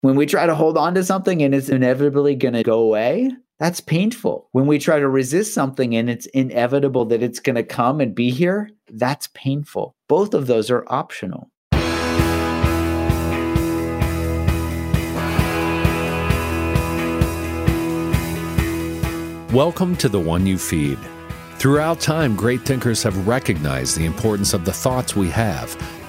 When we try to hold on to something and it's inevitably going to go away, that's painful. When we try to resist something and it's inevitable that it's going to come and be here, that's painful. Both of those are optional. Welcome to The One You Feed. Throughout time, great thinkers have recognized the importance of the thoughts we have.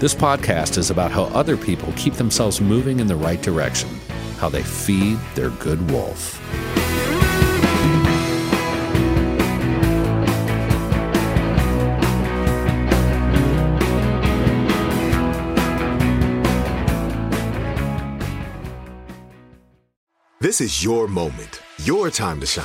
This podcast is about how other people keep themselves moving in the right direction, how they feed their good wolf. This is your moment, your time to shine,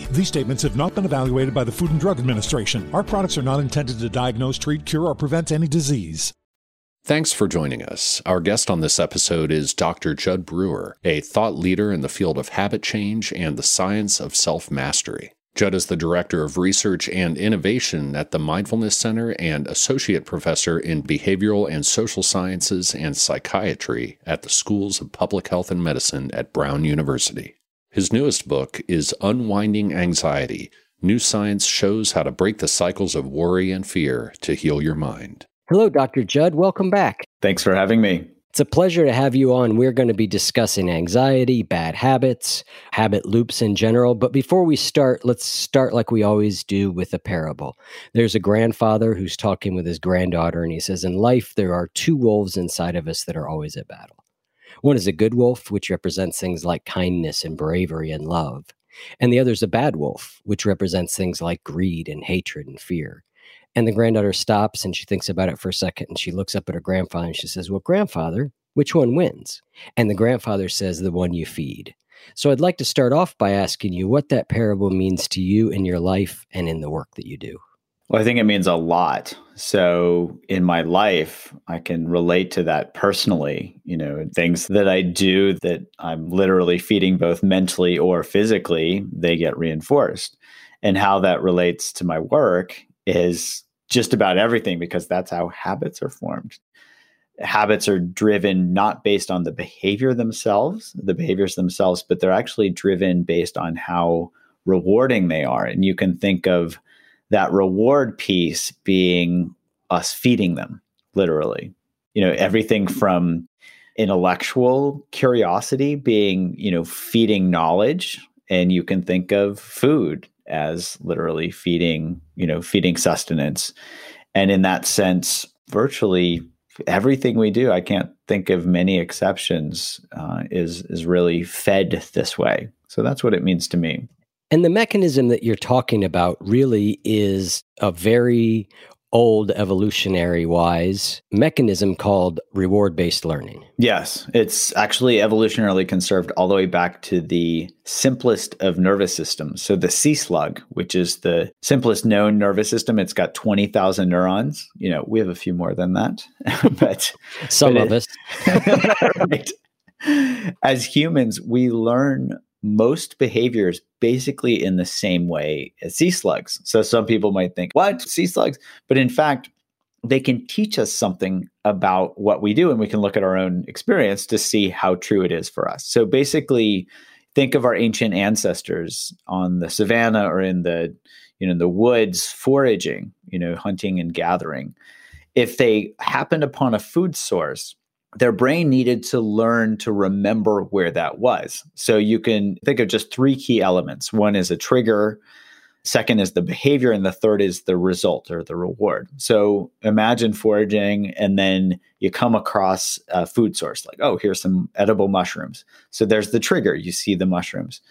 These statements have not been evaluated by the Food and Drug Administration. Our products are not intended to diagnose, treat, cure, or prevent any disease. Thanks for joining us. Our guest on this episode is Dr. Jud Brewer, a thought leader in the field of habit change and the science of self mastery. Jud is the Director of Research and Innovation at the Mindfulness Center and Associate Professor in Behavioral and Social Sciences and Psychiatry at the Schools of Public Health and Medicine at Brown University. His newest book is Unwinding Anxiety New Science Shows How to Break the Cycles of Worry and Fear to Heal Your Mind. Hello, Dr. Jud. Welcome back. Thanks for having me. It's a pleasure to have you on. We're going to be discussing anxiety, bad habits, habit loops in general. But before we start, let's start like we always do with a parable. There's a grandfather who's talking with his granddaughter, and he says, In life, there are two wolves inside of us that are always at battle. One is a good wolf, which represents things like kindness and bravery and love. And the other is a bad wolf, which represents things like greed and hatred and fear. And the granddaughter stops and she thinks about it for a second and she looks up at her grandfather and she says, Well, grandfather, which one wins? And the grandfather says, The one you feed. So I'd like to start off by asking you what that parable means to you in your life and in the work that you do. Well, I think it means a lot. So in my life, I can relate to that personally, you know, things that I do that I'm literally feeding both mentally or physically, they get reinforced. And how that relates to my work is just about everything because that's how habits are formed. Habits are driven not based on the behavior themselves, the behaviors themselves, but they're actually driven based on how rewarding they are. And you can think of that reward piece being us feeding them, literally. You know, everything from intellectual curiosity being, you know, feeding knowledge. And you can think of food as literally feeding, you know, feeding sustenance. And in that sense, virtually everything we do, I can't think of many exceptions, uh, is is really fed this way. So that's what it means to me. And the mechanism that you're talking about really is a very old evolutionary wise mechanism called reward based learning. Yes, it's actually evolutionarily conserved all the way back to the simplest of nervous systems. So the sea slug, which is the simplest known nervous system, it's got 20,000 neurons. You know, we have a few more than that, but some but of it, us. right. As humans, we learn most behaviors basically in the same way as sea slugs. So some people might think, what? Sea slugs? But in fact, they can teach us something about what we do, and we can look at our own experience to see how true it is for us. So basically, think of our ancient ancestors on the savannah or in the you know the woods foraging, you know, hunting and gathering. If they happened upon a food source their brain needed to learn to remember where that was. So you can think of just three key elements. One is a trigger, second is the behavior, and the third is the result or the reward. So imagine foraging and then you come across a food source like, oh, here's some edible mushrooms. So there's the trigger, you see the mushrooms.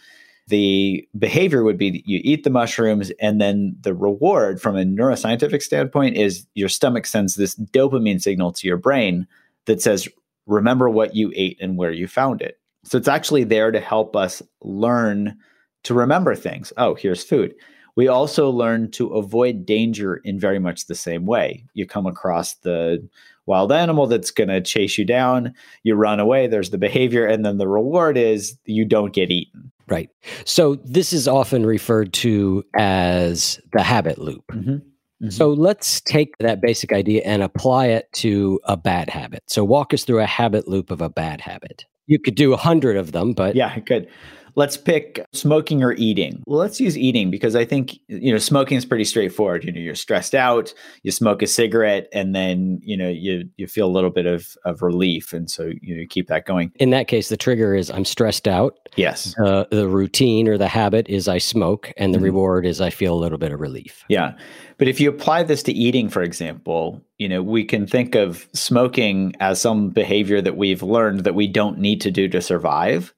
The behavior would be you eat the mushrooms, and then the reward from a neuroscientific standpoint is your stomach sends this dopamine signal to your brain that says, remember what you ate and where you found it. So it's actually there to help us learn to remember things. Oh, here's food. We also learn to avoid danger in very much the same way. You come across the wild animal that's going to chase you down, you run away, there's the behavior, and then the reward is you don't get eaten. Right. So this is often referred to as the habit loop. Mm-hmm. Mm-hmm. So let's take that basic idea and apply it to a bad habit. So walk us through a habit loop of a bad habit. You could do a hundred of them, but yeah, good. Let's pick smoking or eating. Well, let's use eating because I think you know smoking is pretty straightforward. You know, you're stressed out, you smoke a cigarette, and then you know you you feel a little bit of of relief, and so you know, keep that going. In that case, the trigger is I'm stressed out. Yes. Uh, the routine or the habit is I smoke, and the mm-hmm. reward is I feel a little bit of relief. Yeah, but if you apply this to eating, for example, you know we can think of smoking as some behavior that we've learned that we don't need to do to survive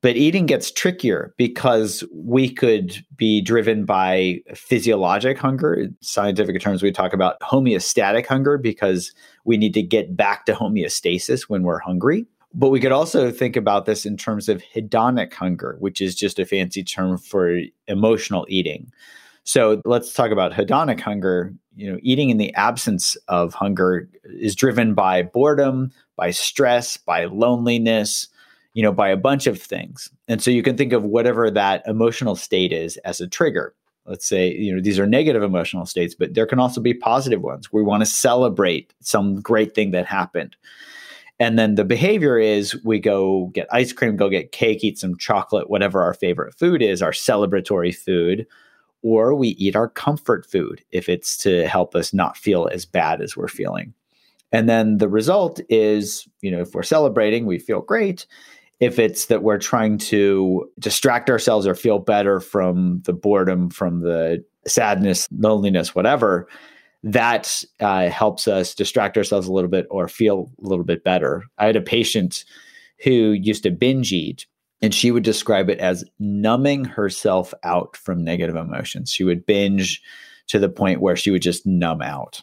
but eating gets trickier because we could be driven by physiologic hunger. In scientific terms, we talk about homeostatic hunger because we need to get back to homeostasis when we're hungry. But we could also think about this in terms of hedonic hunger, which is just a fancy term for emotional eating. So let's talk about hedonic hunger. You know, eating in the absence of hunger is driven by boredom, by stress, by loneliness, you know, by a bunch of things. And so you can think of whatever that emotional state is as a trigger. Let's say, you know, these are negative emotional states, but there can also be positive ones. We want to celebrate some great thing that happened. And then the behavior is we go get ice cream, go get cake, eat some chocolate, whatever our favorite food is, our celebratory food, or we eat our comfort food if it's to help us not feel as bad as we're feeling. And then the result is, you know, if we're celebrating, we feel great if it's that we're trying to distract ourselves or feel better from the boredom, from the sadness, loneliness, whatever, that uh, helps us distract ourselves a little bit or feel a little bit better. I had a patient who used to binge eat, and she would describe it as numbing herself out from negative emotions. She would binge to the point where she would just numb out.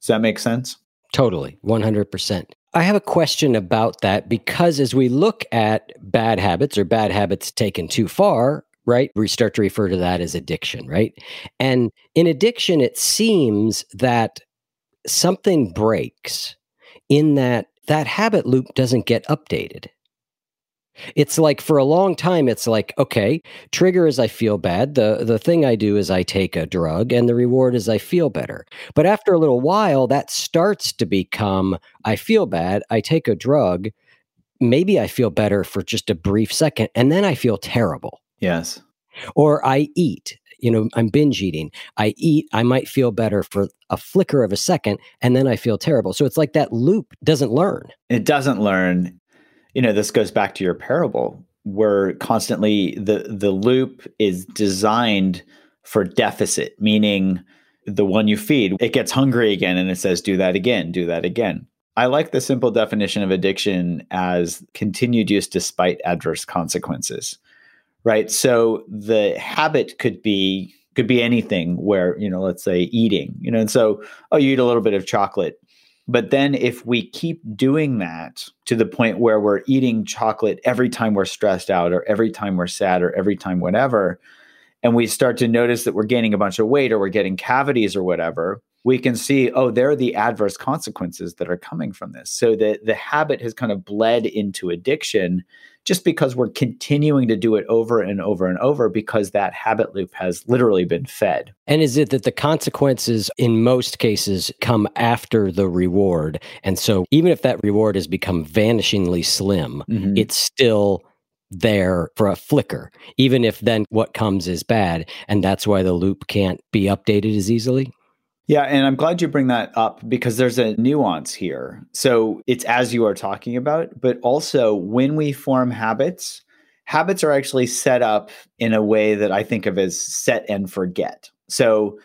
Does that make sense? Totally, 100%. I have a question about that because as we look at bad habits or bad habits taken too far, right, we start to refer to that as addiction, right? And in addiction, it seems that something breaks in that that habit loop doesn't get updated. It's like for a long time, it's like, okay, trigger is I feel bad. The the thing I do is I take a drug and the reward is I feel better. But after a little while, that starts to become I feel bad, I take a drug, maybe I feel better for just a brief second, and then I feel terrible. Yes. Or I eat. You know, I'm binge eating. I eat, I might feel better for a flicker of a second, and then I feel terrible. So it's like that loop doesn't learn. It doesn't learn you know this goes back to your parable where constantly the the loop is designed for deficit meaning the one you feed it gets hungry again and it says do that again do that again i like the simple definition of addiction as continued use despite adverse consequences right so the habit could be could be anything where, you know, let's say eating, you know, and so, oh, you eat a little bit of chocolate. But then if we keep doing that to the point where we're eating chocolate every time we're stressed out or every time we're sad or every time whatever, and we start to notice that we're gaining a bunch of weight or we're getting cavities or whatever, we can see, oh, there are the adverse consequences that are coming from this. So the, the habit has kind of bled into addiction just because we're continuing to do it over and over and over because that habit loop has literally been fed. And is it that the consequences in most cases come after the reward? And so even if that reward has become vanishingly slim, mm-hmm. it's still there for a flicker, even if then what comes is bad. And that's why the loop can't be updated as easily. Yeah, and I'm glad you bring that up because there's a nuance here. So it's as you are talking about, but also when we form habits, habits are actually set up in a way that I think of as set and forget. So,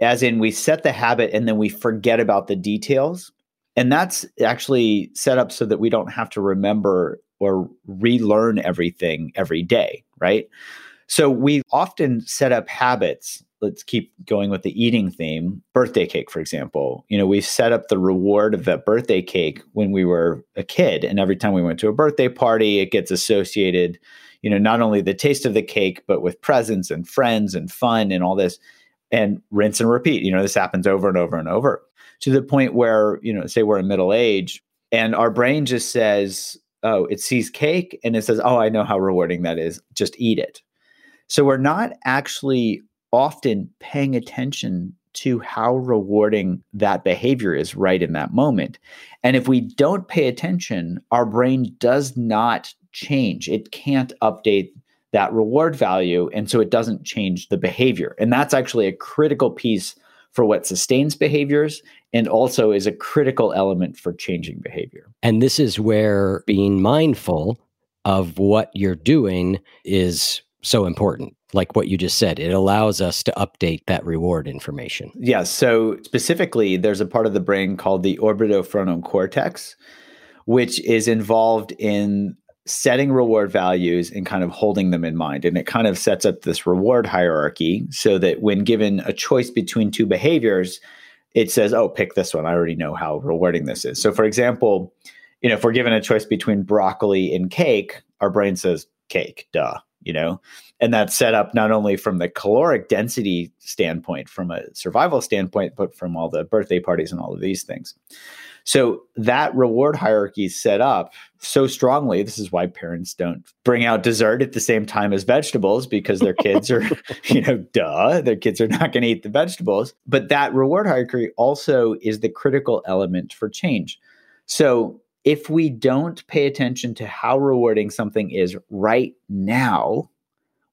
as in, we set the habit and then we forget about the details. And that's actually set up so that we don't have to remember or relearn everything every day, right? So, we often set up habits let's keep going with the eating theme. Birthday cake for example. You know we set up the reward of that birthday cake when we were a kid and every time we went to a birthday party it gets associated you know not only the taste of the cake but with presents and friends and fun and all this and rinse and repeat. You know this happens over and over and over to the point where you know say we're in middle age and our brain just says oh it sees cake and it says oh i know how rewarding that is. Just eat it. So we're not actually often paying attention to how rewarding that behavior is right in that moment. And if we don't pay attention, our brain does not change. It can't update that reward value. And so it doesn't change the behavior. And that's actually a critical piece for what sustains behaviors and also is a critical element for changing behavior. And this is where being mindful of what you're doing is so important like what you just said. It allows us to update that reward information. Yeah, so specifically there's a part of the brain called the orbitofrontal cortex which is involved in setting reward values and kind of holding them in mind. And it kind of sets up this reward hierarchy so that when given a choice between two behaviors it says oh pick this one. I already know how rewarding this is. So for example you know if we're given a choice between broccoli and cake our brain says cake duh you know? And that's set up not only from the caloric density standpoint from a survival standpoint but from all the birthday parties and all of these things. So that reward hierarchy is set up so strongly. This is why parents don't bring out dessert at the same time as vegetables because their kids are you know duh their kids are not going to eat the vegetables. But that reward hierarchy also is the critical element for change. So if we don't pay attention to how rewarding something is right now,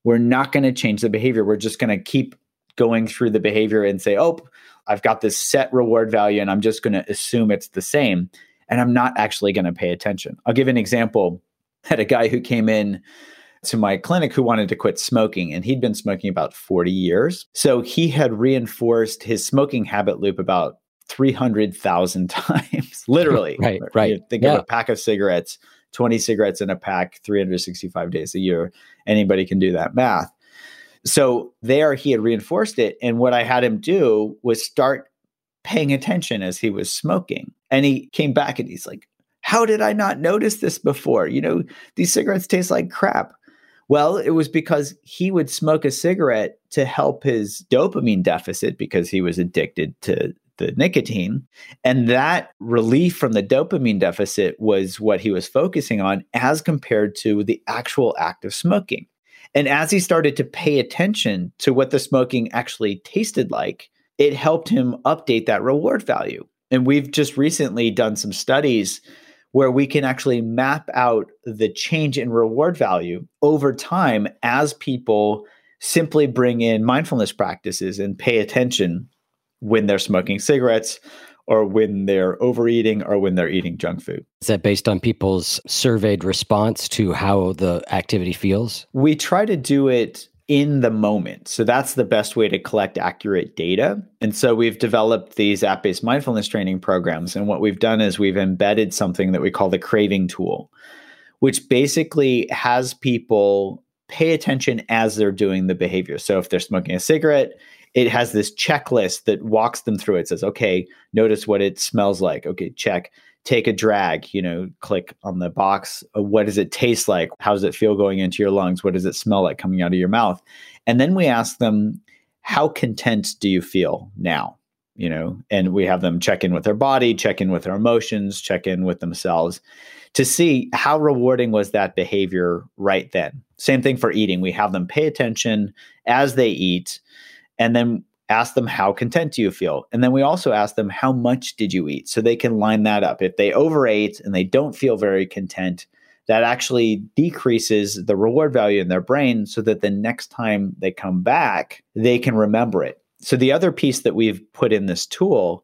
we're not going to change the behavior. We're just going to keep going through the behavior and say, oh, I've got this set reward value and I'm just going to assume it's the same. And I'm not actually going to pay attention. I'll give an example. I had a guy who came in to my clinic who wanted to quit smoking, and he'd been smoking about 40 years. So he had reinforced his smoking habit loop about 300,000 times, literally. right, right. You think yeah. of a pack of cigarettes, 20 cigarettes in a pack, 365 days a year. Anybody can do that math. So there he had reinforced it. And what I had him do was start paying attention as he was smoking. And he came back and he's like, How did I not notice this before? You know, these cigarettes taste like crap. Well, it was because he would smoke a cigarette to help his dopamine deficit because he was addicted to the nicotine. And that relief from the dopamine deficit was what he was focusing on as compared to the actual act of smoking. And as he started to pay attention to what the smoking actually tasted like, it helped him update that reward value. And we've just recently done some studies where we can actually map out the change in reward value over time as people simply bring in mindfulness practices and pay attention when they're smoking cigarettes or when they're overeating or when they're eating junk food. Is that based on people's surveyed response to how the activity feels? We try to do it in the moment. So that's the best way to collect accurate data. And so we've developed these app based mindfulness training programs. And what we've done is we've embedded something that we call the craving tool, which basically has people pay attention as they're doing the behavior. So if they're smoking a cigarette, it has this checklist that walks them through. It says, okay, notice what it smells like. Okay, check. Take a drag, you know, click on the box. Uh, what does it taste like? How does it feel going into your lungs? What does it smell like coming out of your mouth? And then we ask them, how content do you feel now? You know, and we have them check in with their body, check in with their emotions, check in with themselves to see how rewarding was that behavior right then. Same thing for eating. We have them pay attention as they eat and then ask them how content do you feel? And then we also ask them how much did you eat? So they can line that up. If they overate and they don't feel very content that actually decreases the reward value in their brain so that the next time they come back they can remember it. So the other piece that we've put in this tool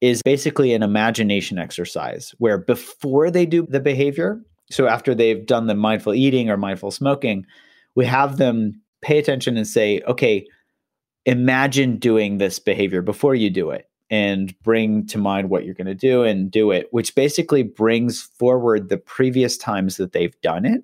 is basically an imagination exercise where before they do the behavior so after they've done the mindful eating or mindful smoking we have them pay attention and say okay imagine doing this behavior before you do it and bring to mind what you're going to do and do it, which basically brings forward the previous times that they've done it.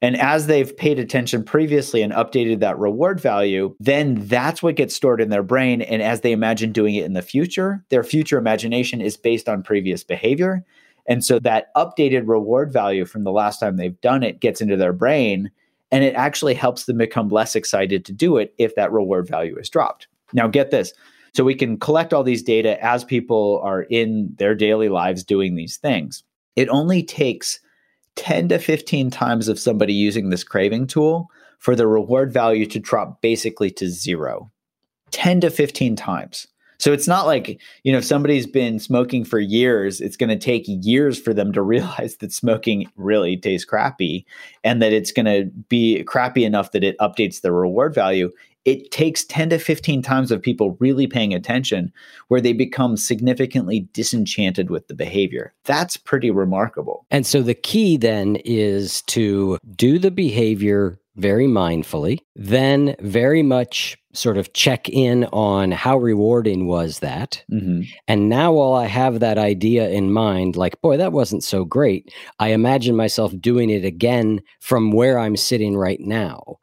And as they've paid attention previously and updated that reward value, then that's what gets stored in their brain. And as they imagine doing it in the future, their future imagination is based on previous behavior. And so that updated reward value from the last time they've done it gets into their brain and it actually helps them become less excited to do it if that reward value is dropped. Now, get this. So we can collect all these data as people are in their daily lives doing these things. It only takes 10 to 15 times of somebody using this craving tool for the reward value to drop basically to zero. 10 to 15 times. So it's not like, you know, if somebody's been smoking for years, it's going to take years for them to realize that smoking really tastes crappy and that it's going to be crappy enough that it updates the reward value. It takes 10 to 15 times of people really paying attention where they become significantly disenchanted with the behavior. That's pretty remarkable. And so the key then is to do the behavior very mindfully, then very much sort of check in on how rewarding was that. Mm-hmm. And now, while I have that idea in mind, like, boy, that wasn't so great, I imagine myself doing it again from where I'm sitting right now,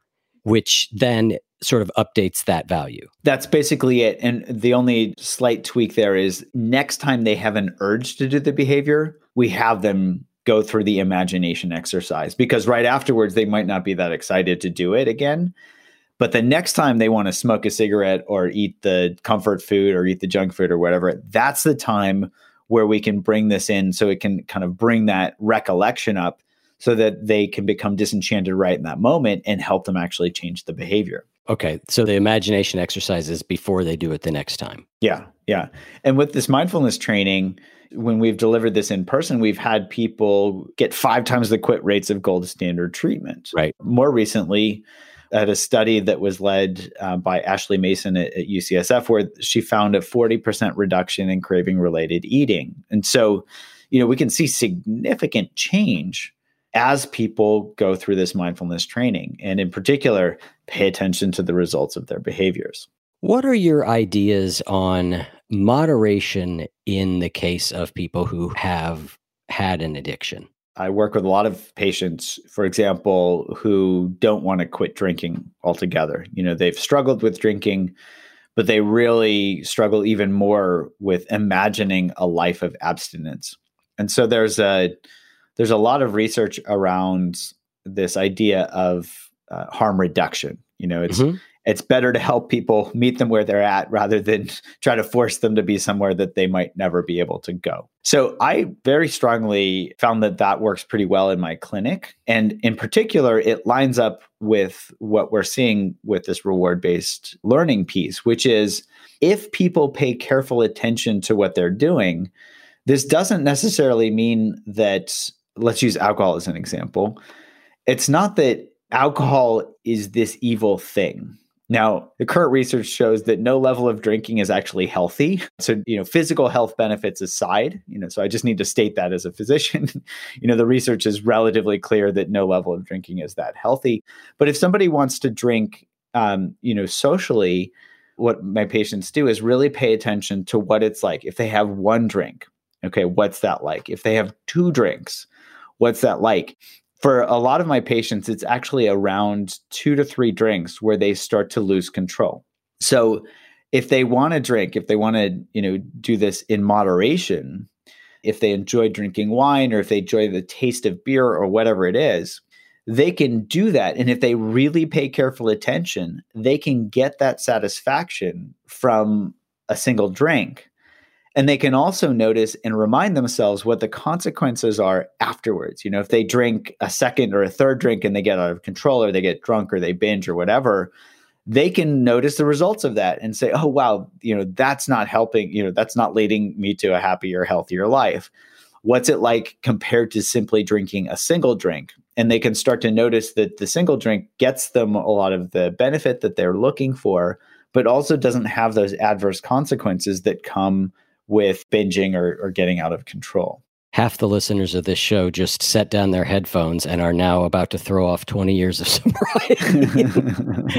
which then sort of updates that value. That's basically it. And the only slight tweak there is next time they have an urge to do the behavior, we have them go through the imagination exercise because right afterwards they might not be that excited to do it again. But the next time they want to smoke a cigarette or eat the comfort food or eat the junk food or whatever, that's the time where we can bring this in so it can kind of bring that recollection up so that they can become disenchanted right in that moment and help them actually change the behavior. Okay. So the imagination exercises before they do it the next time. Yeah. Yeah. And with this mindfulness training, when we've delivered this in person, we've had people get five times the quit rates of gold standard treatment. Right. More recently, at a study that was led uh, by Ashley Mason at, at, UCSF, where she found a 40% reduction in craving related eating. And so, you know, we can see significant change as people go through this mindfulness training. And in particular, pay attention to the results of their behaviors. What are your ideas on moderation in the case of people who have had an addiction? I work with a lot of patients, for example, who don't want to quit drinking altogether. You know, they've struggled with drinking, but they really struggle even more with imagining a life of abstinence. And so there's a there's a lot of research around this idea of uh, harm reduction. You know, it's mm-hmm it's better to help people meet them where they're at rather than try to force them to be somewhere that they might never be able to go. So I very strongly found that that works pretty well in my clinic. And in particular, it lines up with what we're seeing with this reward based learning piece, which is if people pay careful attention to what they're doing, this doesn't necessarily mean that, let's use alcohol as an example. It's not that alcohol is this evil thing now, the current research shows that no level of drinking is actually healthy. So, you know, physical health benefits aside, you know, so I just need to state that as a physician, you know, the research is relatively clear that no level of drinking is that healthy. But if somebody wants to drink, um, you know, socially, what my patients do is really pay attention to what it's like. If they have one drink, okay, what's that like? If they have two drinks, what's that like? For a lot of my patients, it's actually around two to three drinks where they start to lose control. So if they want to drink, if they want to, you know, do this in moderation, if they enjoy drinking wine or if they enjoy the taste of beer or whatever it is, they can do that. And if they really pay careful attention, they can get that satisfaction from a single drink. And they can also notice and remind themselves what the consequences are afterwards. You know, if they drink a second or a third drink and they get out of control or they get drunk or they binge or whatever, they can notice the results of that and say, oh, wow, you know, that's not helping, you know, that's not leading me to a happier, healthier life. What's it like compared to simply drinking a single drink? And they can start to notice that the single drink gets them a lot of the benefit that they're looking for, but also doesn't have those adverse consequences that come with binging or, or getting out of control half the listeners of this show just set down their headphones and are now about to throw off 20 years of sobriety and,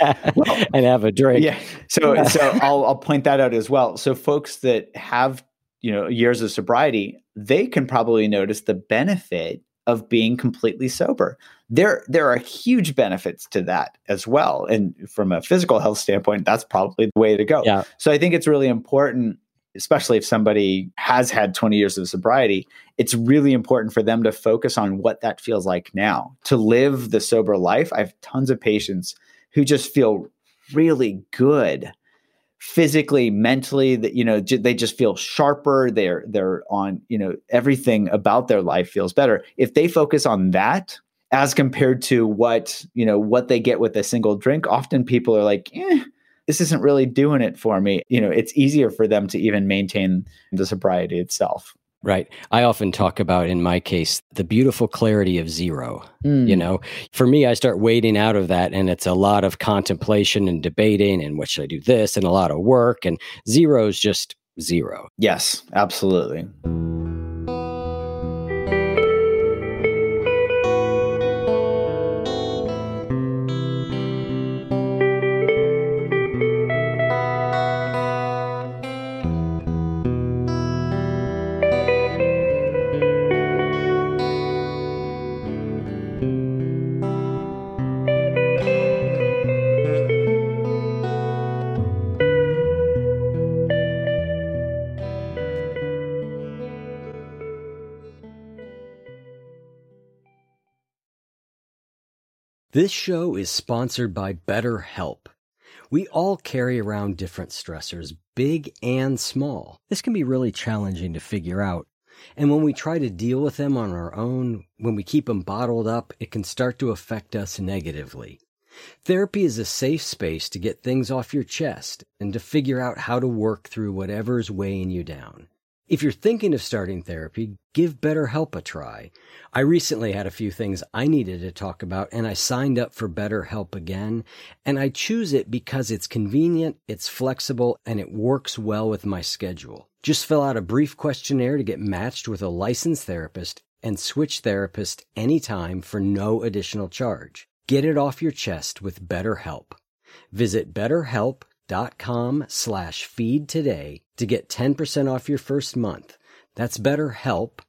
well, and, have a drink. Yeah. So, so I'll, I'll point that out as well. So folks that have, you know, years of sobriety, they can probably notice the benefit of being completely sober. There, there are huge benefits to that as well. And from a physical health standpoint, that's probably the way to go. Yeah. So I think it's really important especially if somebody has had 20 years of sobriety, it's really important for them to focus on what that feels like now. To live the sober life, I have tons of patients who just feel really good physically mentally that you know they just feel sharper they're they're on you know everything about their life feels better if they focus on that as compared to what you know what they get with a single drink often people are like eh, this isn't really doing it for me. You know, it's easier for them to even maintain the sobriety itself. Right. I often talk about, in my case, the beautiful clarity of zero. Mm. You know, for me, I start wading out of that, and it's a lot of contemplation and debating, and what should I do this, and a lot of work. And zero is just zero. Yes, absolutely. This show is sponsored by BetterHelp. We all carry around different stressors, big and small. This can be really challenging to figure out. And when we try to deal with them on our own, when we keep them bottled up, it can start to affect us negatively. Therapy is a safe space to get things off your chest and to figure out how to work through whatever's weighing you down. If you're thinking of starting therapy, give BetterHelp a try. I recently had a few things I needed to talk about and I signed up for BetterHelp again. And I choose it because it's convenient, it's flexible, and it works well with my schedule. Just fill out a brief questionnaire to get matched with a licensed therapist and switch therapist anytime for no additional charge. Get it off your chest with BetterHelp. Visit betterhelp.com slash feed today to get 10% off your first month. That's BetterHelp,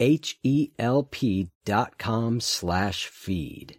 H-E-L-P dot com slash feed.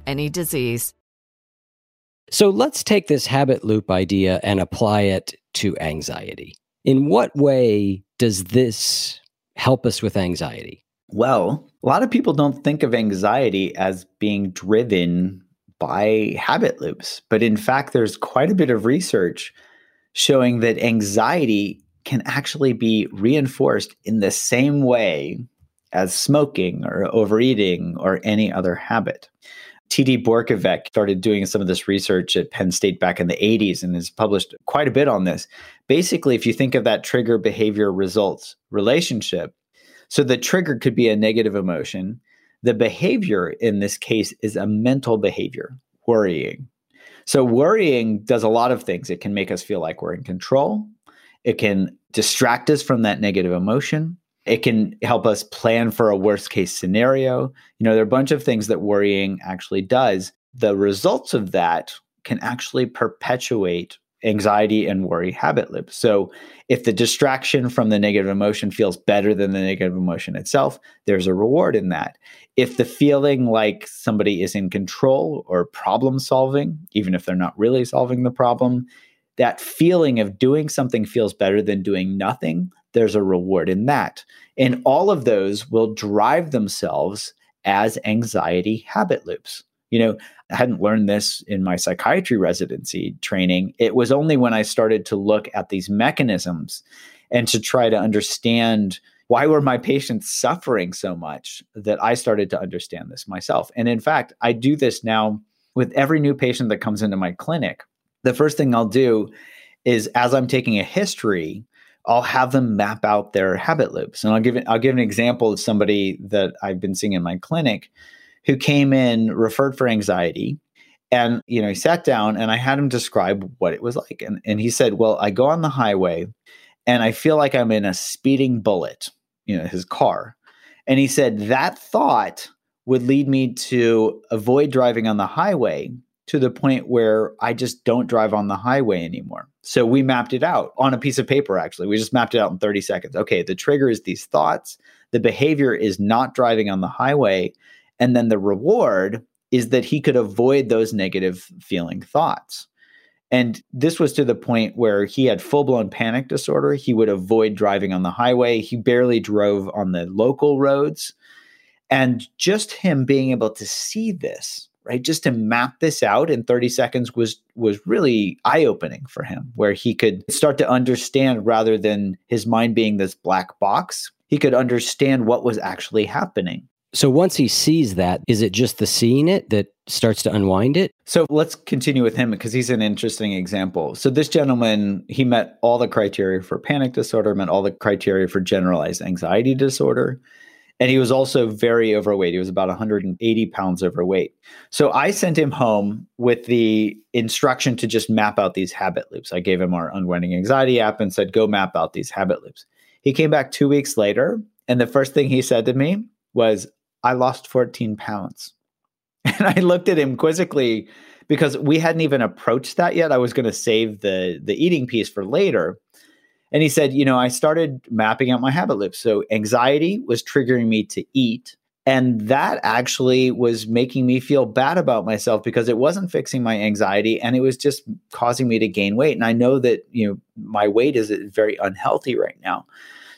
any disease. So let's take this habit loop idea and apply it to anxiety. In what way does this help us with anxiety? Well, a lot of people don't think of anxiety as being driven by habit loops. But in fact, there's quite a bit of research showing that anxiety can actually be reinforced in the same way as smoking or overeating or any other habit. T.D. Borkovec started doing some of this research at Penn State back in the 80s and has published quite a bit on this. Basically, if you think of that trigger behavior results relationship, so the trigger could be a negative emotion. The behavior in this case is a mental behavior, worrying. So, worrying does a lot of things. It can make us feel like we're in control, it can distract us from that negative emotion. It can help us plan for a worst case scenario. You know, there are a bunch of things that worrying actually does. The results of that can actually perpetuate anxiety and worry habit loop. So, if the distraction from the negative emotion feels better than the negative emotion itself, there's a reward in that. If the feeling like somebody is in control or problem solving, even if they're not really solving the problem, that feeling of doing something feels better than doing nothing, there's a reward in that. And all of those will drive themselves as anxiety habit loops. You know, I hadn't learned this in my psychiatry residency training. It was only when I started to look at these mechanisms and to try to understand why were my patients suffering so much that I started to understand this myself. And in fact, I do this now with every new patient that comes into my clinic. The first thing I'll do is as I'm taking a history, I'll have them map out their habit loops. And I'll give I'll give an example of somebody that I've been seeing in my clinic who came in referred for anxiety. And you know, he sat down and I had him describe what it was like. And, and he said, Well, I go on the highway and I feel like I'm in a speeding bullet, you know, his car. And he said that thought would lead me to avoid driving on the highway to the point where I just don't drive on the highway anymore. So we mapped it out on a piece of paper, actually. We just mapped it out in 30 seconds. Okay, the trigger is these thoughts, the behavior is not driving on the highway. And then the reward is that he could avoid those negative feeling thoughts. And this was to the point where he had full blown panic disorder. He would avoid driving on the highway. He barely drove on the local roads. And just him being able to see this right? Just to map this out in 30 seconds was was really eye-opening for him where he could start to understand rather than his mind being this black box he could understand what was actually happening. So once he sees that is it just the seeing it that starts to unwind it? So let's continue with him because he's an interesting example. So this gentleman he met all the criteria for panic disorder met all the criteria for generalized anxiety disorder and he was also very overweight. He was about 180 pounds overweight. So I sent him home with the instruction to just map out these habit loops. I gave him our Unwinding Anxiety app and said, go map out these habit loops. He came back two weeks later. And the first thing he said to me was, I lost 14 pounds. And I looked at him quizzically because we hadn't even approached that yet. I was going to save the, the eating piece for later. And he said, you know, I started mapping out my habit loops. So anxiety was triggering me to eat. And that actually was making me feel bad about myself because it wasn't fixing my anxiety and it was just causing me to gain weight. And I know that, you know, my weight is very unhealthy right now.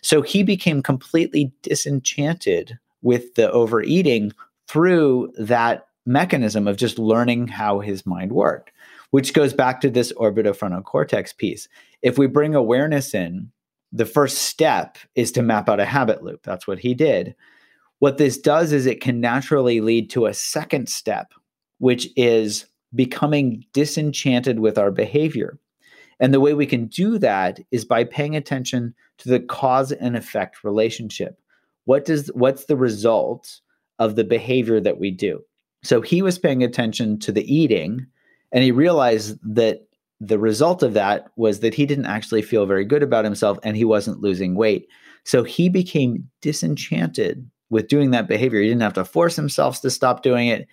So he became completely disenchanted with the overeating through that mechanism of just learning how his mind worked which goes back to this orbitofrontal cortex piece. If we bring awareness in, the first step is to map out a habit loop. That's what he did. What this does is it can naturally lead to a second step, which is becoming disenchanted with our behavior. And the way we can do that is by paying attention to the cause and effect relationship. What does what's the result of the behavior that we do? So he was paying attention to the eating and he realized that the result of that was that he didn't actually feel very good about himself and he wasn't losing weight. So he became disenchanted with doing that behavior. He didn't have to force himself to stop doing it.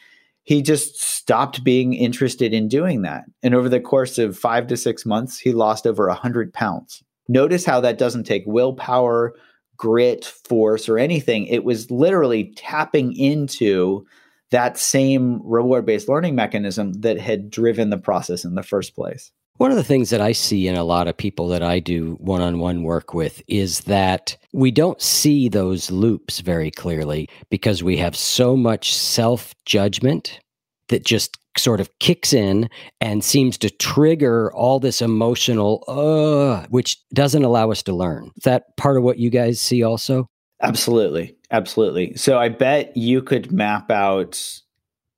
He just stopped being interested in doing that. And over the course of five to six months, he lost over a 100 pounds. Notice how that doesn't take willpower, grit, force, or anything. It was literally tapping into that same reward based learning mechanism that had driven the process in the first place. One of the things that I see in a lot of people that I do one on one work with is that we don't see those loops very clearly because we have so much self judgment that just sort of kicks in and seems to trigger all this emotional, uh, which doesn't allow us to learn. Is that part of what you guys see also? Absolutely. Absolutely. So I bet you could map out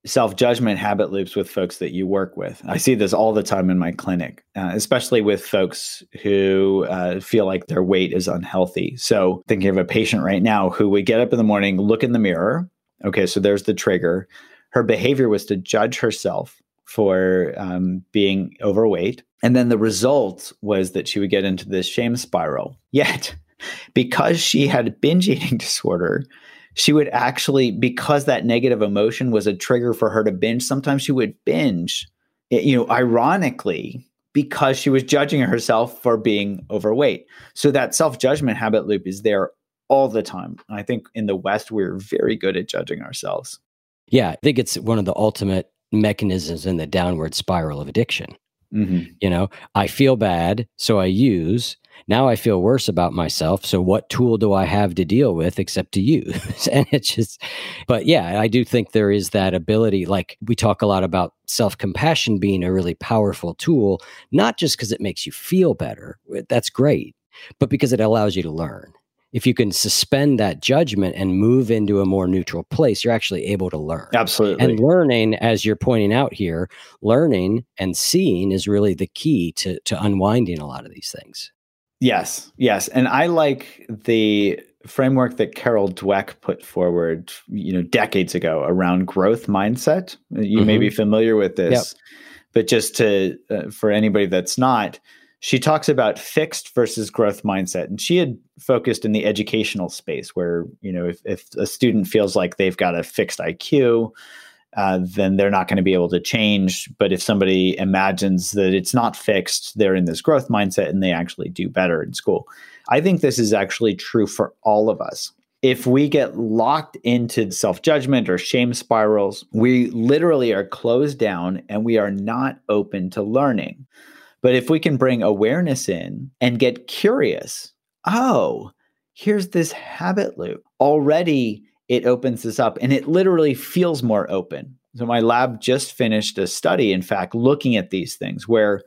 self judgment habit loops with folks that you work with. I see this all the time in my clinic, uh, especially with folks who uh, feel like their weight is unhealthy. So, thinking of a patient right now who would get up in the morning, look in the mirror. Okay, so there's the trigger. Her behavior was to judge herself for um, being overweight. And then the result was that she would get into this shame spiral. Yet, because she had binge eating disorder, she would actually, because that negative emotion was a trigger for her to binge, sometimes she would binge, you know, ironically, because she was judging herself for being overweight. So that self judgment habit loop is there all the time. I think in the West, we're very good at judging ourselves. Yeah, I think it's one of the ultimate mechanisms in the downward spiral of addiction. Mm-hmm. You know, I feel bad, so I use. Now I feel worse about myself. So what tool do I have to deal with except to use? and it's just, but yeah, I do think there is that ability. Like we talk a lot about self compassion being a really powerful tool, not just because it makes you feel better. Eh, that's great, but because it allows you to learn if you can suspend that judgment and move into a more neutral place, you're actually able to learn. Absolutely. And learning, as you're pointing out here, learning and seeing is really the key to, to unwinding a lot of these things. Yes, yes. And I like the framework that Carol Dweck put forward, you know, decades ago around growth mindset. You mm-hmm. may be mm-hmm. familiar with this, yep. but just to uh, for anybody that's not, she talks about fixed versus growth mindset and she had focused in the educational space where you know if, if a student feels like they've got a fixed iq uh, then they're not going to be able to change but if somebody imagines that it's not fixed they're in this growth mindset and they actually do better in school i think this is actually true for all of us if we get locked into self judgment or shame spirals, we literally are closed down and we are not open to learning. But if we can bring awareness in and get curious, oh, here's this habit loop. Already it opens this up and it literally feels more open. So my lab just finished a study, in fact, looking at these things where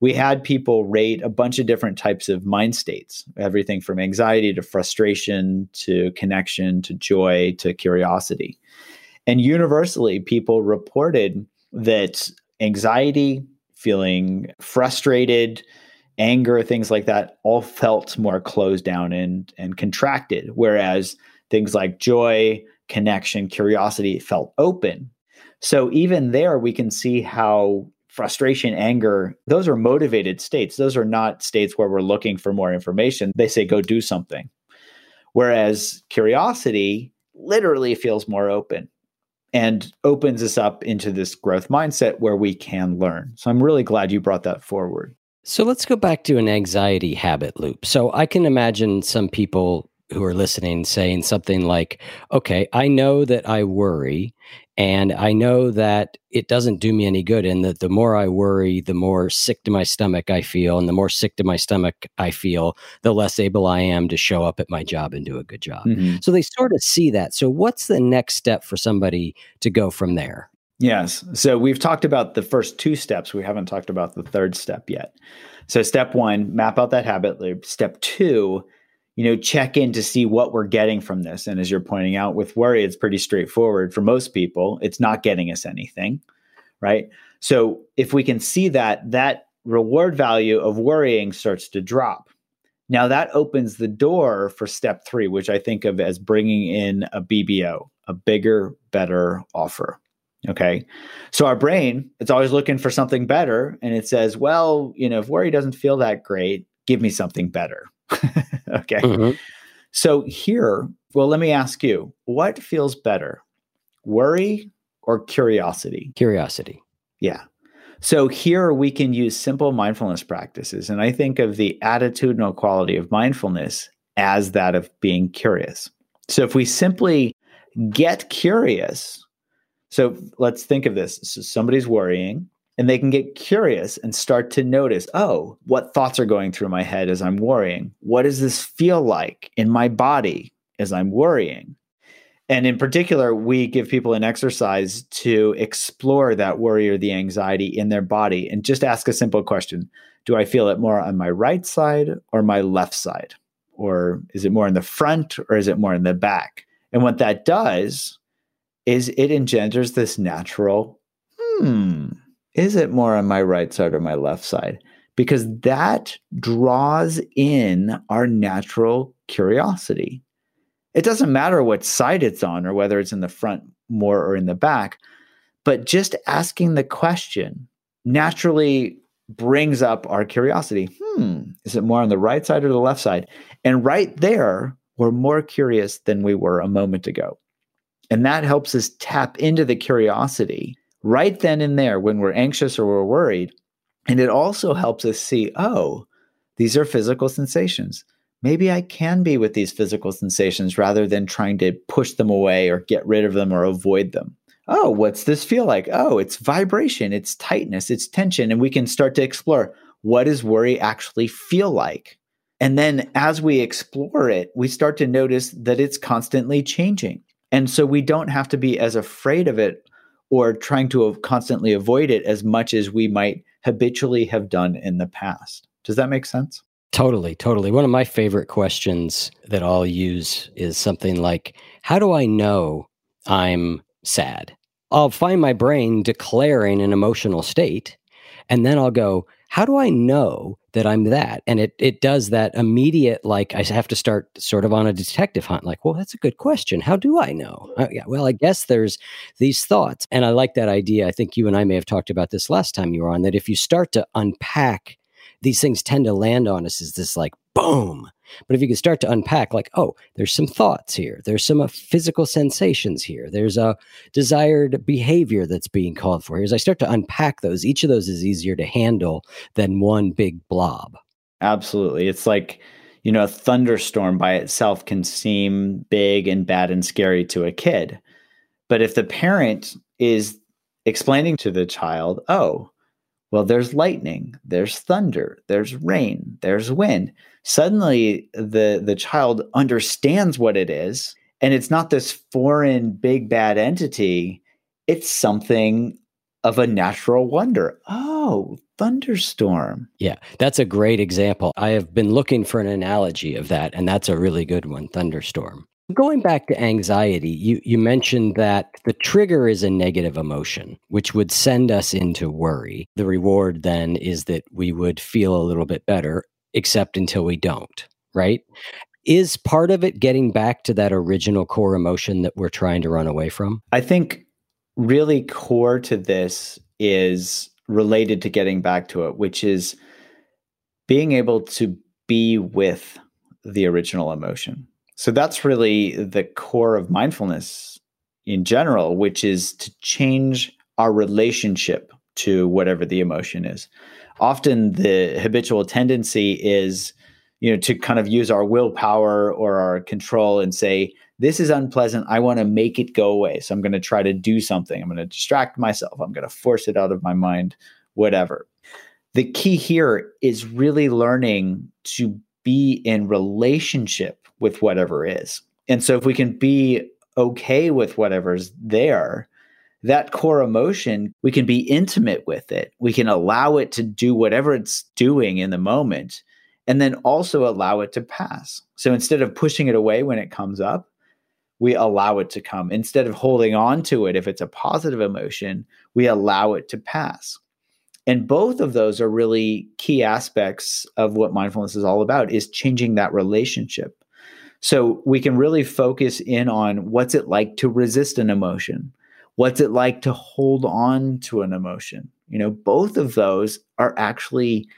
we had people rate a bunch of different types of mind states, everything from anxiety to frustration to connection to joy to curiosity. And universally, people reported that anxiety, feeling frustrated, anger, things like that, all felt more closed down and, and contracted. Whereas things like joy, connection, curiosity felt open. So even there, we can see how frustration, anger, those are motivated states. Those are not states where we're looking for more information. They say, go do something. Whereas curiosity literally feels more open and opens us up into this growth mindset where we can learn. So I'm really glad you brought that forward. So let's go back to an anxiety habit loop. So I can imagine some people who are listening saying something like, okay, I know that I worry and I know that it doesn't do me any good. And that the more I worry, the more sick to my stomach I feel. And the more sick to my stomach I feel, the less able I am to show up at my job and do a good job. Mm-hmm. So they sort of see that. So, what's the next step for somebody to go from there? Yes. So, we've talked about the first two steps. We haven't talked about the third step yet. So, step one, map out that habit loop. Step two, you know, check in to see what we're getting from this. And as you're pointing out, with worry, it's pretty straightforward for most people. It's not getting us anything, right? So if we can see that, that reward value of worrying starts to drop. Now that opens the door for step three, which I think of as bringing in a BBO, a bigger, better offer. Okay. So our brain, it's always looking for something better. And it says, well, you know, if worry doesn't feel that great, give me something better. okay. Mm-hmm. So here, well, let me ask you what feels better, worry or curiosity? Curiosity. Yeah. So here we can use simple mindfulness practices. And I think of the attitudinal quality of mindfulness as that of being curious. So if we simply get curious, so let's think of this. So somebody's worrying. And they can get curious and start to notice oh, what thoughts are going through my head as I'm worrying? What does this feel like in my body as I'm worrying? And in particular, we give people an exercise to explore that worry or the anxiety in their body and just ask a simple question Do I feel it more on my right side or my left side? Or is it more in the front or is it more in the back? And what that does is it engenders this natural, hmm, is it more on my right side or my left side? Because that draws in our natural curiosity. It doesn't matter what side it's on or whether it's in the front more or in the back, but just asking the question naturally brings up our curiosity. Hmm, is it more on the right side or the left side? And right there, we're more curious than we were a moment ago. And that helps us tap into the curiosity right then and there when we're anxious or we're worried. And it also helps us see, oh, these are physical sensations maybe I can be with these physical sensations rather than trying to push them away or get rid of them or avoid them. Oh, what's this feel like? Oh, it's vibration, it's tightness, it's tension. And we can start to explore what does worry actually feel like? And then as we explore it, we start to notice that it's constantly changing. And so we don't have to be as afraid of it or trying to constantly avoid it as much as we might habitually have done in the past. Does that make sense? Totally, totally. One of my favorite questions that I'll use is something like How do I know I'm sad? I'll find my brain declaring an emotional state, and then I'll go, How do I know that I'm that? And it, it does that immediate, like, I have to start sort of on a detective hunt. Like, well, that's a good question. How do I know? Uh, yeah, well, I guess there's these thoughts. And I like that idea. I think you and I may have talked about this last time you were on that if you start to unpack these things tend to land on us is this like boom. But if you can start to unpack, like, oh, there's some thoughts here, there's some uh, physical sensations here, there's a desired behavior that's being called for. Here. As I start to unpack those, each of those is easier to handle than one big blob. Absolutely. It's like, you know, a thunderstorm by itself can seem big and bad and scary to a kid. But if the parent is explaining to the child, oh, well, there's lightning, there's thunder, there's rain, there's wind. Suddenly the the child understands what it is and it's not this foreign big bad entity, it's something of a natural wonder. Oh, thunderstorm. Yeah, that's a great example. I have been looking for an analogy of that and that's a really good one, thunderstorm. Going back to anxiety, you, you mentioned that the trigger is a negative emotion, which would send us into worry. The reward then is that we would feel a little bit better, except until we don't, right? Is part of it getting back to that original core emotion that we're trying to run away from? I think really core to this is related to getting back to it, which is being able to be with the original emotion. So that's really the core of mindfulness in general, which is to change our relationship to whatever the emotion is. Often the habitual tendency is, you know, to kind of use our willpower or our control and say, this is unpleasant. I want to make it go away. So I'm going to try to do something. I'm going to distract myself. I'm going to force it out of my mind, whatever. The key here is really learning to be in relationship with whatever is. And so if we can be okay with whatever's there, that core emotion, we can be intimate with it. We can allow it to do whatever it's doing in the moment and then also allow it to pass. So instead of pushing it away when it comes up, we allow it to come. Instead of holding on to it, if it's a positive emotion, we allow it to pass. And both of those are really key aspects of what mindfulness is all about is changing that relationship. So we can really focus in on what's it like to resist an emotion? What's it like to hold on to an emotion? You know, both of those are actually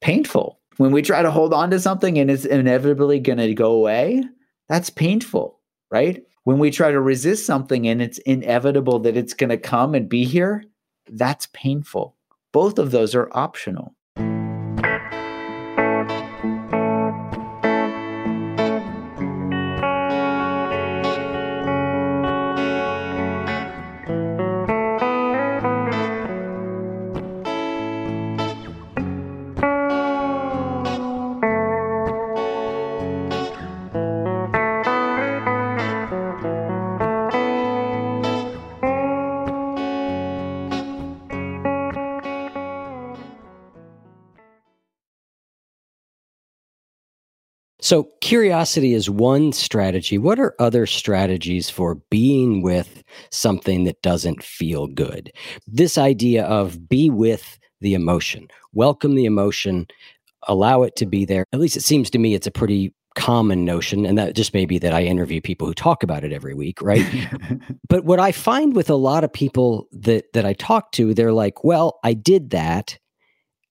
painful. When we try to hold on to something and it's inevitably going to go away, that's painful, right? When we try to resist something and it's inevitable that it's going to come and be here, that's painful. Both of those are optional. So, curiosity is one strategy. What are other strategies for being with something that doesn't feel good? This idea of be with the emotion, welcome the emotion, allow it to be there. At least it seems to me it's a pretty common notion and that just may be that I interview people who talk about it every week, right? but what I find with a lot of people that that I talk to, they're like, "Well, I did that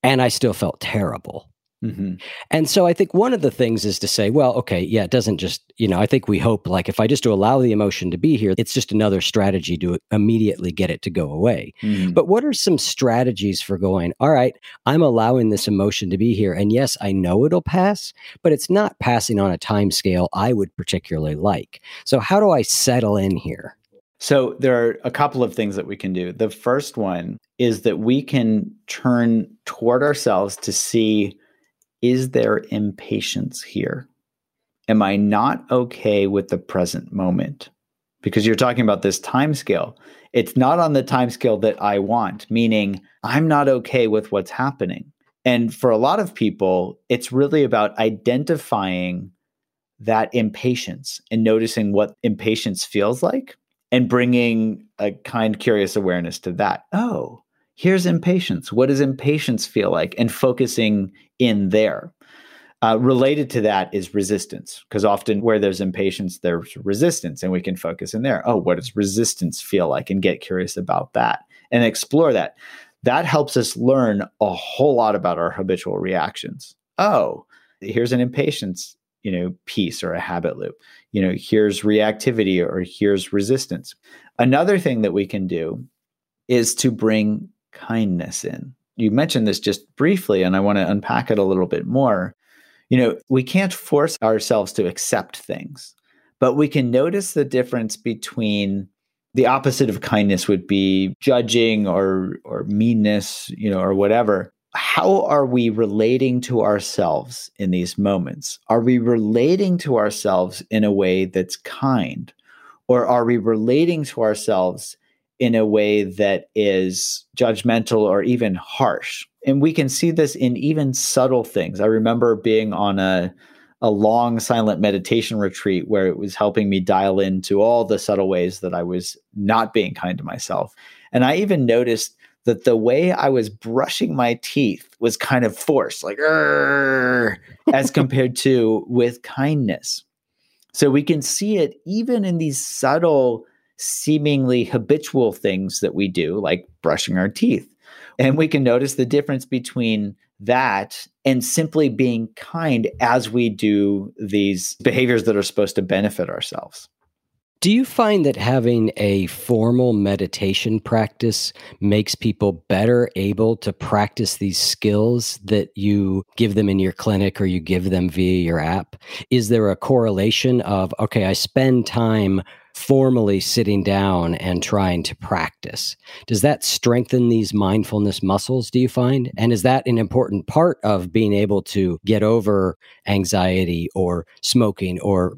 and I still felt terrible." Mm-hmm. And so I think one of the things is to say, well, okay, yeah, it doesn't just, you know, I think we hope like if I just to allow the emotion to be here, it's just another strategy to immediately get it to go away. Mm-hmm. But what are some strategies for going, all right, I'm allowing this emotion to be here. And yes, I know it'll pass, but it's not passing on a time scale I would particularly like. So how do I settle in here? So there are a couple of things that we can do. The first one is that we can turn toward ourselves to see is there impatience here? Am I not okay with the present moment? Because you're talking about this time scale. It's not on the time scale that I want, meaning I'm not okay with what's happening. And for a lot of people, it's really about identifying that impatience and noticing what impatience feels like and bringing a kind, curious awareness to that. Oh, here's impatience. What does impatience feel like? And focusing in there. Uh, related to that is resistance, because often where there's impatience, there's resistance, and we can focus in there. Oh, what does resistance feel like? And get curious about that and explore that. That helps us learn a whole lot about our habitual reactions. Oh, here's an impatience you know piece or a habit loop you know here's reactivity or here's resistance another thing that we can do is to bring kindness in. You mentioned this just briefly, and I want to unpack it a little bit more. You know, we can't force ourselves to accept things, but we can notice the difference between the opposite of kindness would be judging or or meanness, you know, or whatever. How are we relating to ourselves in these moments? Are we relating to ourselves in a way that's kind? Or are we relating to ourselves in a way that is judgmental or even harsh. And we can see this in even subtle things. I remember being on a a long silent meditation retreat where it was helping me dial into all the subtle ways that I was not being kind to myself. And I even noticed that the way I was brushing my teeth was kind of forced, like as compared to with kindness. So we can see it even in these subtle seemingly habitual things that we do, like brushing our teeth. And we can notice the difference between that and simply being kind as we do these behaviors that are supposed to benefit ourselves. Do you find that having a formal meditation practice makes people better able to practice these skills that you give them in your clinic or you give them via your app? Is there a correlation of, okay, I spend time formally sitting down and trying to practice. Does that strengthen these mindfulness muscles, do you find? And is that an important part of being able to get over anxiety or smoking or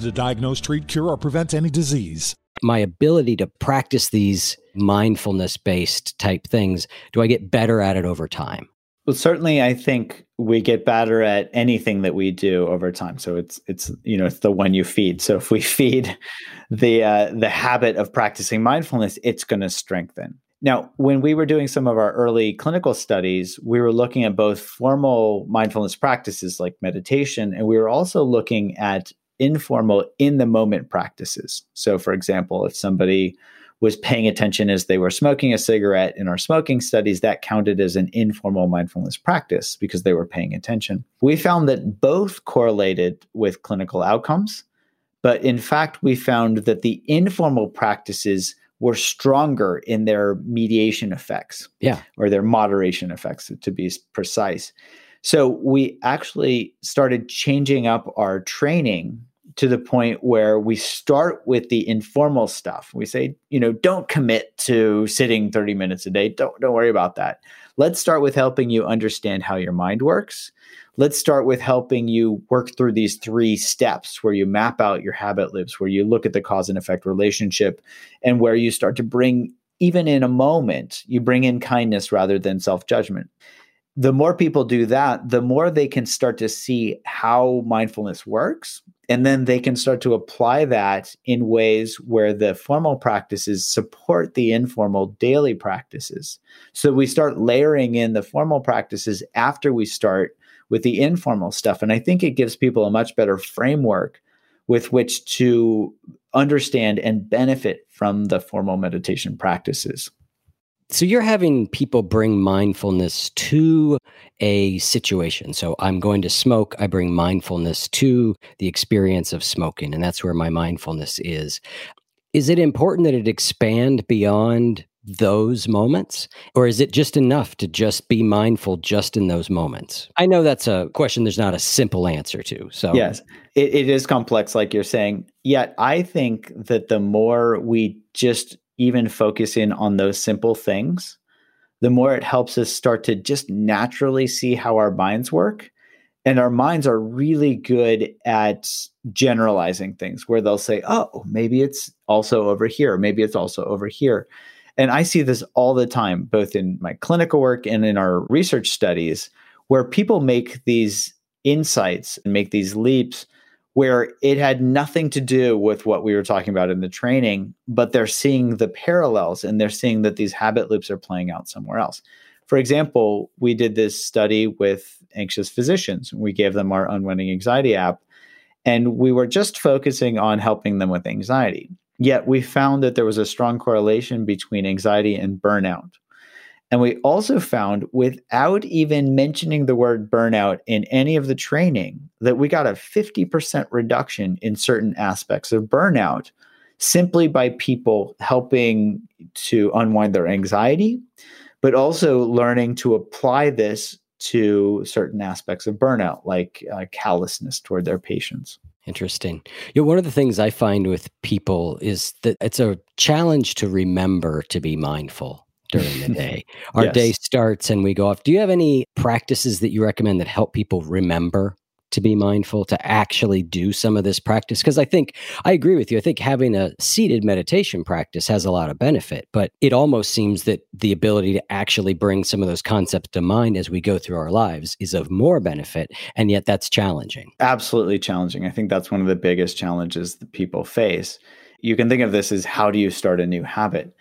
to diagnose, treat, cure, or prevent any disease. My ability to practice these mindfulness based type things, do I get better at it over time? Well, certainly, I think we get better at anything that we do over time. So it's it's you know it's the one you feed. So if we feed the uh, the habit of practicing mindfulness, it's going to strengthen. Now, when we were doing some of our early clinical studies, we were looking at both formal mindfulness practices like meditation, and we were also looking at informal in the moment practices. So, for example, if somebody was paying attention as they were smoking a cigarette in our smoking studies, that counted as an informal mindfulness practice because they were paying attention. We found that both correlated with clinical outcomes, but in fact, we found that the informal practices were stronger in their mediation effects. Yeah. Or their moderation effects, to be precise. So we actually started changing up our training to the point where we start with the informal stuff. We say, you know, don't commit to sitting 30 minutes a day. Don't don't worry about that. Let's start with helping you understand how your mind works. Let's start with helping you work through these three steps where you map out your habit loops, where you look at the cause and effect relationship, and where you start to bring, even in a moment, you bring in kindness rather than self judgment. The more people do that, the more they can start to see how mindfulness works and then they can start to apply that in ways where the formal practices support the informal daily practices. So we start layering in the formal practices after we start with the informal stuff. And I think it gives people a much better framework with which to understand and benefit from the formal meditation practices. So you're having people bring mindfulness to a situation. So I'm going to smoke, I bring mindfulness to the experience of smoking, and that's where my mindfulness is. Is it important that it expand beyond those moments? Or is it just enough to just be mindful just in those moments? I know that's a question there's not a simple answer to. So, yes, it, it is complex, like you're saying. Yet, I think that the more we just even focus in on those simple things, the more it helps us start to just naturally see how our minds work. And our minds are really good at generalizing things where they'll say, oh, maybe it's also over here. Maybe it's also over here. And I see this all the time, both in my clinical work and in our research studies, where people make these insights and make these leaps where it had nothing to do with what we were talking about in the training, but they're seeing the parallels and they're seeing that these habit loops are playing out somewhere else. For example, we did this study with anxious physicians. We gave them our Unwinding Anxiety app, and we were just focusing on helping them with anxiety. Yet we found that there was a strong correlation between anxiety and burnout. And we also found, without even mentioning the word burnout in any of the training, that we got a 50% reduction in certain aspects of burnout simply by people helping to unwind their anxiety, but also learning to apply this to certain aspects of burnout, like uh, callousness toward their patients. Interesting. You know, one of the things I find with people is that it's a challenge to remember to be mindful during the day. Our yes. day starts and we go off. Do you have any practices that you recommend that help people remember to be mindful, to actually do some of this practice? Because I think I agree with you. I think having a seated meditation practice has a lot of benefit, but it almost seems that the ability to actually bring some of those concepts to mind as we go through our lives is of more benefit. And yet that's challenging. Absolutely challenging. I think that's one of the biggest challenges that people face. You can think of this as how do you start a new habit?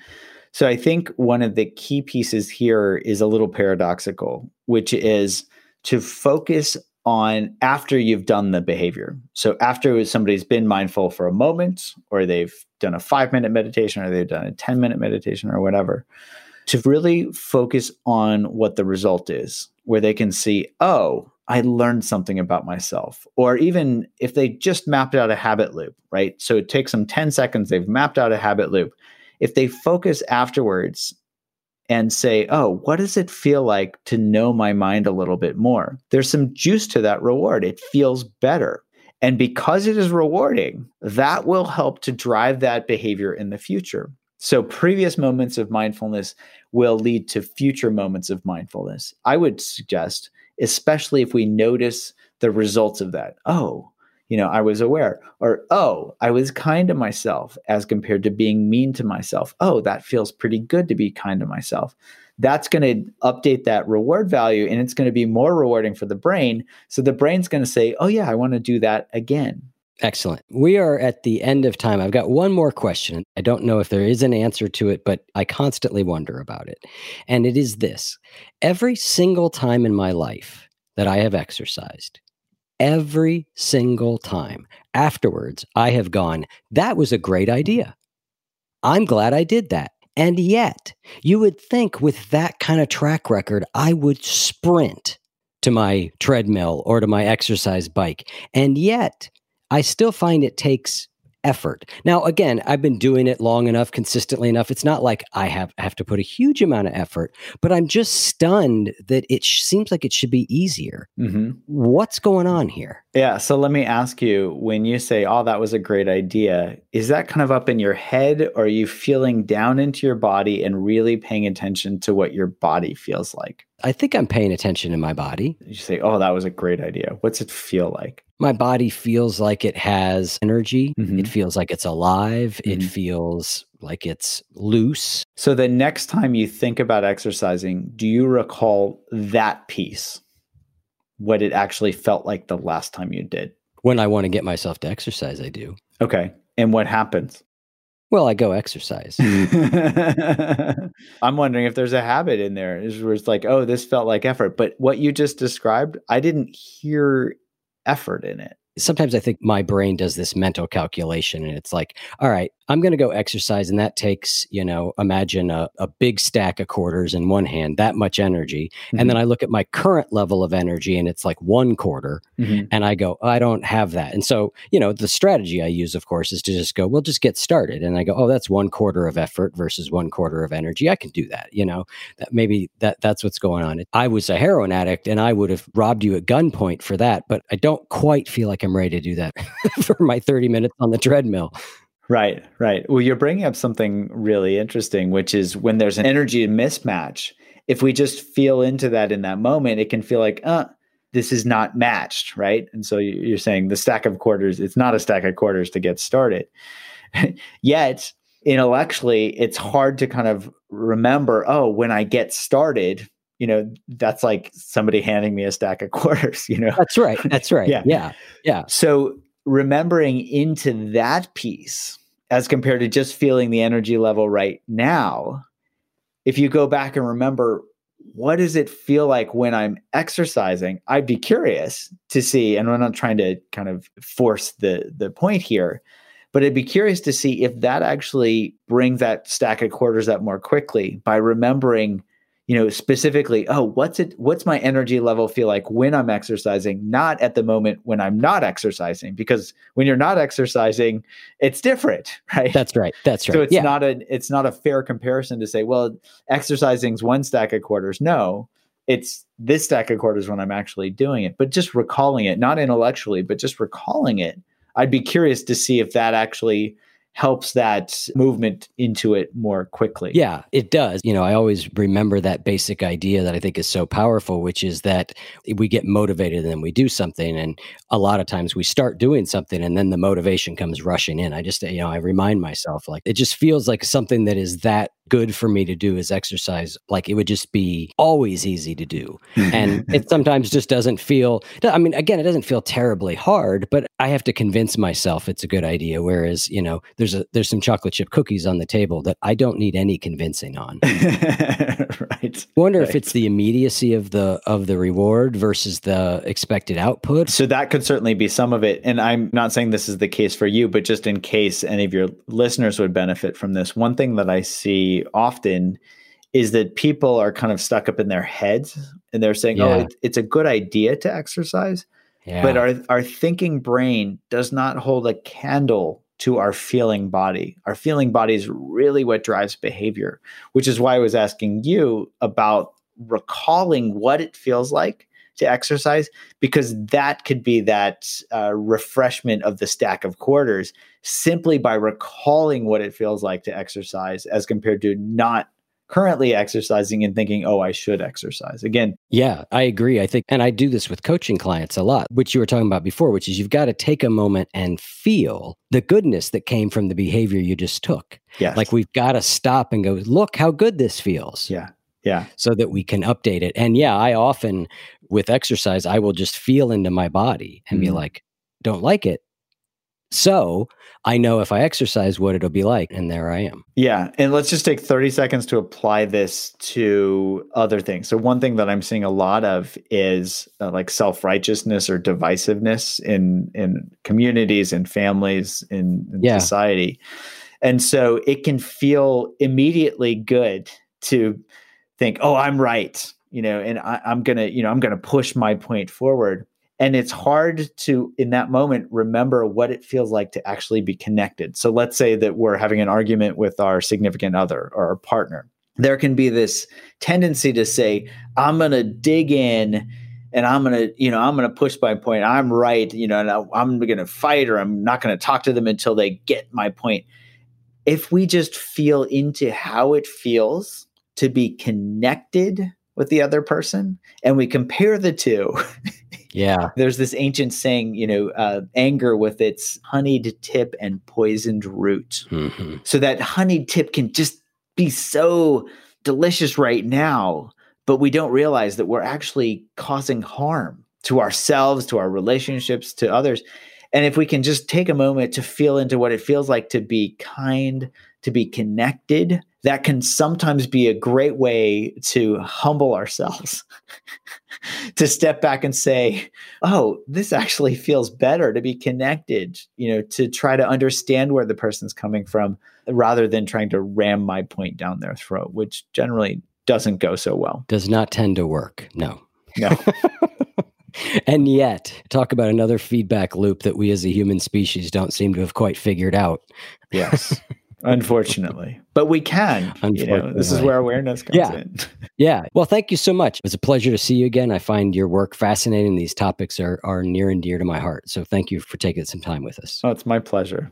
So I think one of the key pieces here is a little paradoxical, which is to focus on after you've done the behavior. So after somebody's been mindful for a moment, or they've done a five minute meditation, or they've done a 10 minute meditation, or whatever, to really focus on what the result is, where they can see, oh, I learned something about myself. Or even if they just mapped out a habit loop, right? So it takes them 10 seconds, they've mapped out a habit loop if they focus afterwards and say, oh, what does it feel like to know my mind a little bit more? There's some juice to that reward. It feels better. And because it is rewarding, that will help to drive that behavior in the future. So, previous moments of mindfulness will lead to future moments of mindfulness. I would suggest, especially if we notice the results of that. Oh, you know, I was aware. Or, oh, I was kind to myself as compared to being mean to myself. Oh, that feels pretty good to be kind to myself. That's going to update that reward value and it's going to be more rewarding for the brain. So the brain's going to say, oh, yeah, I want to do that again. Excellent. We are at the end of time. I've got one more question. I don't know if there is an answer to it, but I constantly wonder about it. And it is this every single time in my life that I have exercised, every single time afterwards, I have gone, that was a great idea. I'm glad I did that. And yet, you would think with that kind of track record, I would sprint to my treadmill or to my exercise bike. And yet, I still find it takes effort. Now, again, I've been doing it long enough, consistently enough. It's not like I have have to put a huge amount of effort, but I'm just stunned that it sh- seems like it should be easier. Mm-hmm. What's going on here? Yeah. So let me ask you when you say, oh, that was a great idea, is that kind of up in your head or are you feeling down into your body and really paying attention to what your body feels like? I think I'm paying attention to my body. You say, oh, that was a great idea. What's it feel like? My body feels like it has energy. Mhm. It feels like it's alive. It Mhm. feels like it's loose. So the next time you think about exercising, do you recall that piece? What it actually felt like the last time you did? When I want to get myself to exercise, I do. Okay. And what happens? Well, I go exercise. I'm wondering if there's a habit in there where it's like, oh, this felt like effort. But what you just described, I didn't hear effort in it. Sometimes I think my brain does this mental calculation and it's like, all right, I'm going to go exercise. And that takes, you know, imagine a, a big stack of quarters in one hand, that much energy. And then I look at my current level of energy and it's like one quarter. Mhm. And I go, I don't have that. And so, you know, the strategy I use, of course, is to just go, we'll just get started. And I go, oh, that's one quarter of effort versus one quarter of energy. I can do that. You know, that maybe that that's what's going on. I was a heroin addict and I would have robbed you at gunpoint for that, but I don't quite feel like I'm ready to do that for my 30 minutes on the treadmill. Right, right. Well, you're bringing up something really interesting, which is when there's an energy mismatch, if we just feel into that in that moment, it can feel like, uh, this is not matched, right? And so you're saying the stack of quarters, it's not a stack of quarters to get started. Yet, intellectually, it's hard to kind of remember, oh, when I get started, you know, that's like somebody handing me a stack of quarters, you know? That's right. That's right. Yeah. Yeah. Yeah. So remembering into that piece as compared to just feeling the energy level right now, if you go back and remember what does it feel like when I'm exercising, I'd be curious to see, and I'm not trying to kind of force the the point here, but I'd be curious to see if that actually brings that stack of quarters up more quickly by remembering you know specifically oh what's it what's my energy level feel like when i'm exercising not at the moment when i'm not exercising because when you're not exercising it's different right That's right. That's right. so it's yeah. not a it's not a fair comparison to say well exercising's one stack of quarters no it's this stack of quarters when i'm actually doing it but just recalling it not intellectually but just recalling it i'd be curious to see if that actually helps that movement into it more quickly Yeah, it does. You know, I always remember that basic idea that I think is so powerful, which is that we get motivated and then we do something. And a lot of times we start doing something and then the motivation comes rushing in. I just, you know, I remind myself like it just feels like something that is that good for me to do is exercise. Like it would just be always easy to do. And it sometimes just doesn't feel, I mean, again, it doesn't feel terribly hard, but I have to convince myself it's a good idea. Whereas, you know, there's a, there's some chocolate chip cookies on the table that I don't need any convincing on. right I wonder if it's the immediacy of the of the reward versus the expected output. So that could certainly be some of it. And I'm not saying this is the case for you, but just in case any of your listeners would benefit from this, one thing that I see often is that people are kind of stuck up in their heads and they're saying, oh, it, it's a good idea to exercise. Yeah. But our, our thinking brain does not hold a candle to our feeling body. Our feeling body is really what drives behavior, which is why I was asking you about recalling what it feels like to exercise, because that could be that uh, refreshment of the stack of quarters simply by recalling what it feels like to exercise as compared to not currently exercising and thinking, oh, I should exercise. Again, Yeah, I agree. I think, and I do this with coaching clients a lot, which you were talking about before, which is you've got to take a moment and feel the goodness that came from the behavior you just took. yes. Like we've got to stop and go, look how good this feels. yeah. Yeah. So that we can update it. And yeah, I often, with exercise, I will just feel into my body and be Mhm. like, don't like it. So I know if I exercise what it'll be like. And there I am. Yeah. And let's just take 30 seconds to apply this to other things. So, one thing that I'm seeing a lot of is uh, like self righteousness or divisiveness in, in communities and families in, in yeah. society. And so it can feel immediately good to think, oh, I'm right, you know, and I, I'm going to, you know, I'm going to push my point forward and it's hard to in that moment remember what it feels like to actually be connected. So let's say that we're having an argument with our significant other or our partner. There can be this tendency to say i'm going to dig in and i'm going to you know i'm going to push my point. I'm right you know and i'm going to fight or i'm not going to talk to them until they get my point. If we just feel into how it feels to be connected with the other person and we compare the two Yeah. There's this ancient saying, you know, uh, anger with its honeyed tip and poisoned root. Mm-hmm. So that honeyed tip can just be so delicious right now, but we don't realize that we're actually causing harm to ourselves, to our relationships, to others. And if we can just take a moment to feel into what it feels like to be kind, to be connected, that can sometimes be a great way to humble ourselves, to step back and say, oh, this actually feels better to be connected, you know, to try to understand where the person's coming from rather than trying to ram my point down their throat, which generally doesn't go so well. Does not tend to work. No. No. and yet, talk about another feedback loop that we as a human species don't seem to have quite figured out. Yes. Unfortunately. But we can. You know, this is where awareness comes yeah. in. yeah. Well, thank you so much. It's a pleasure to see you again. I find your work fascinating. These topics are, are near and dear to my heart. So thank you for taking some time with us. Oh, it's my pleasure.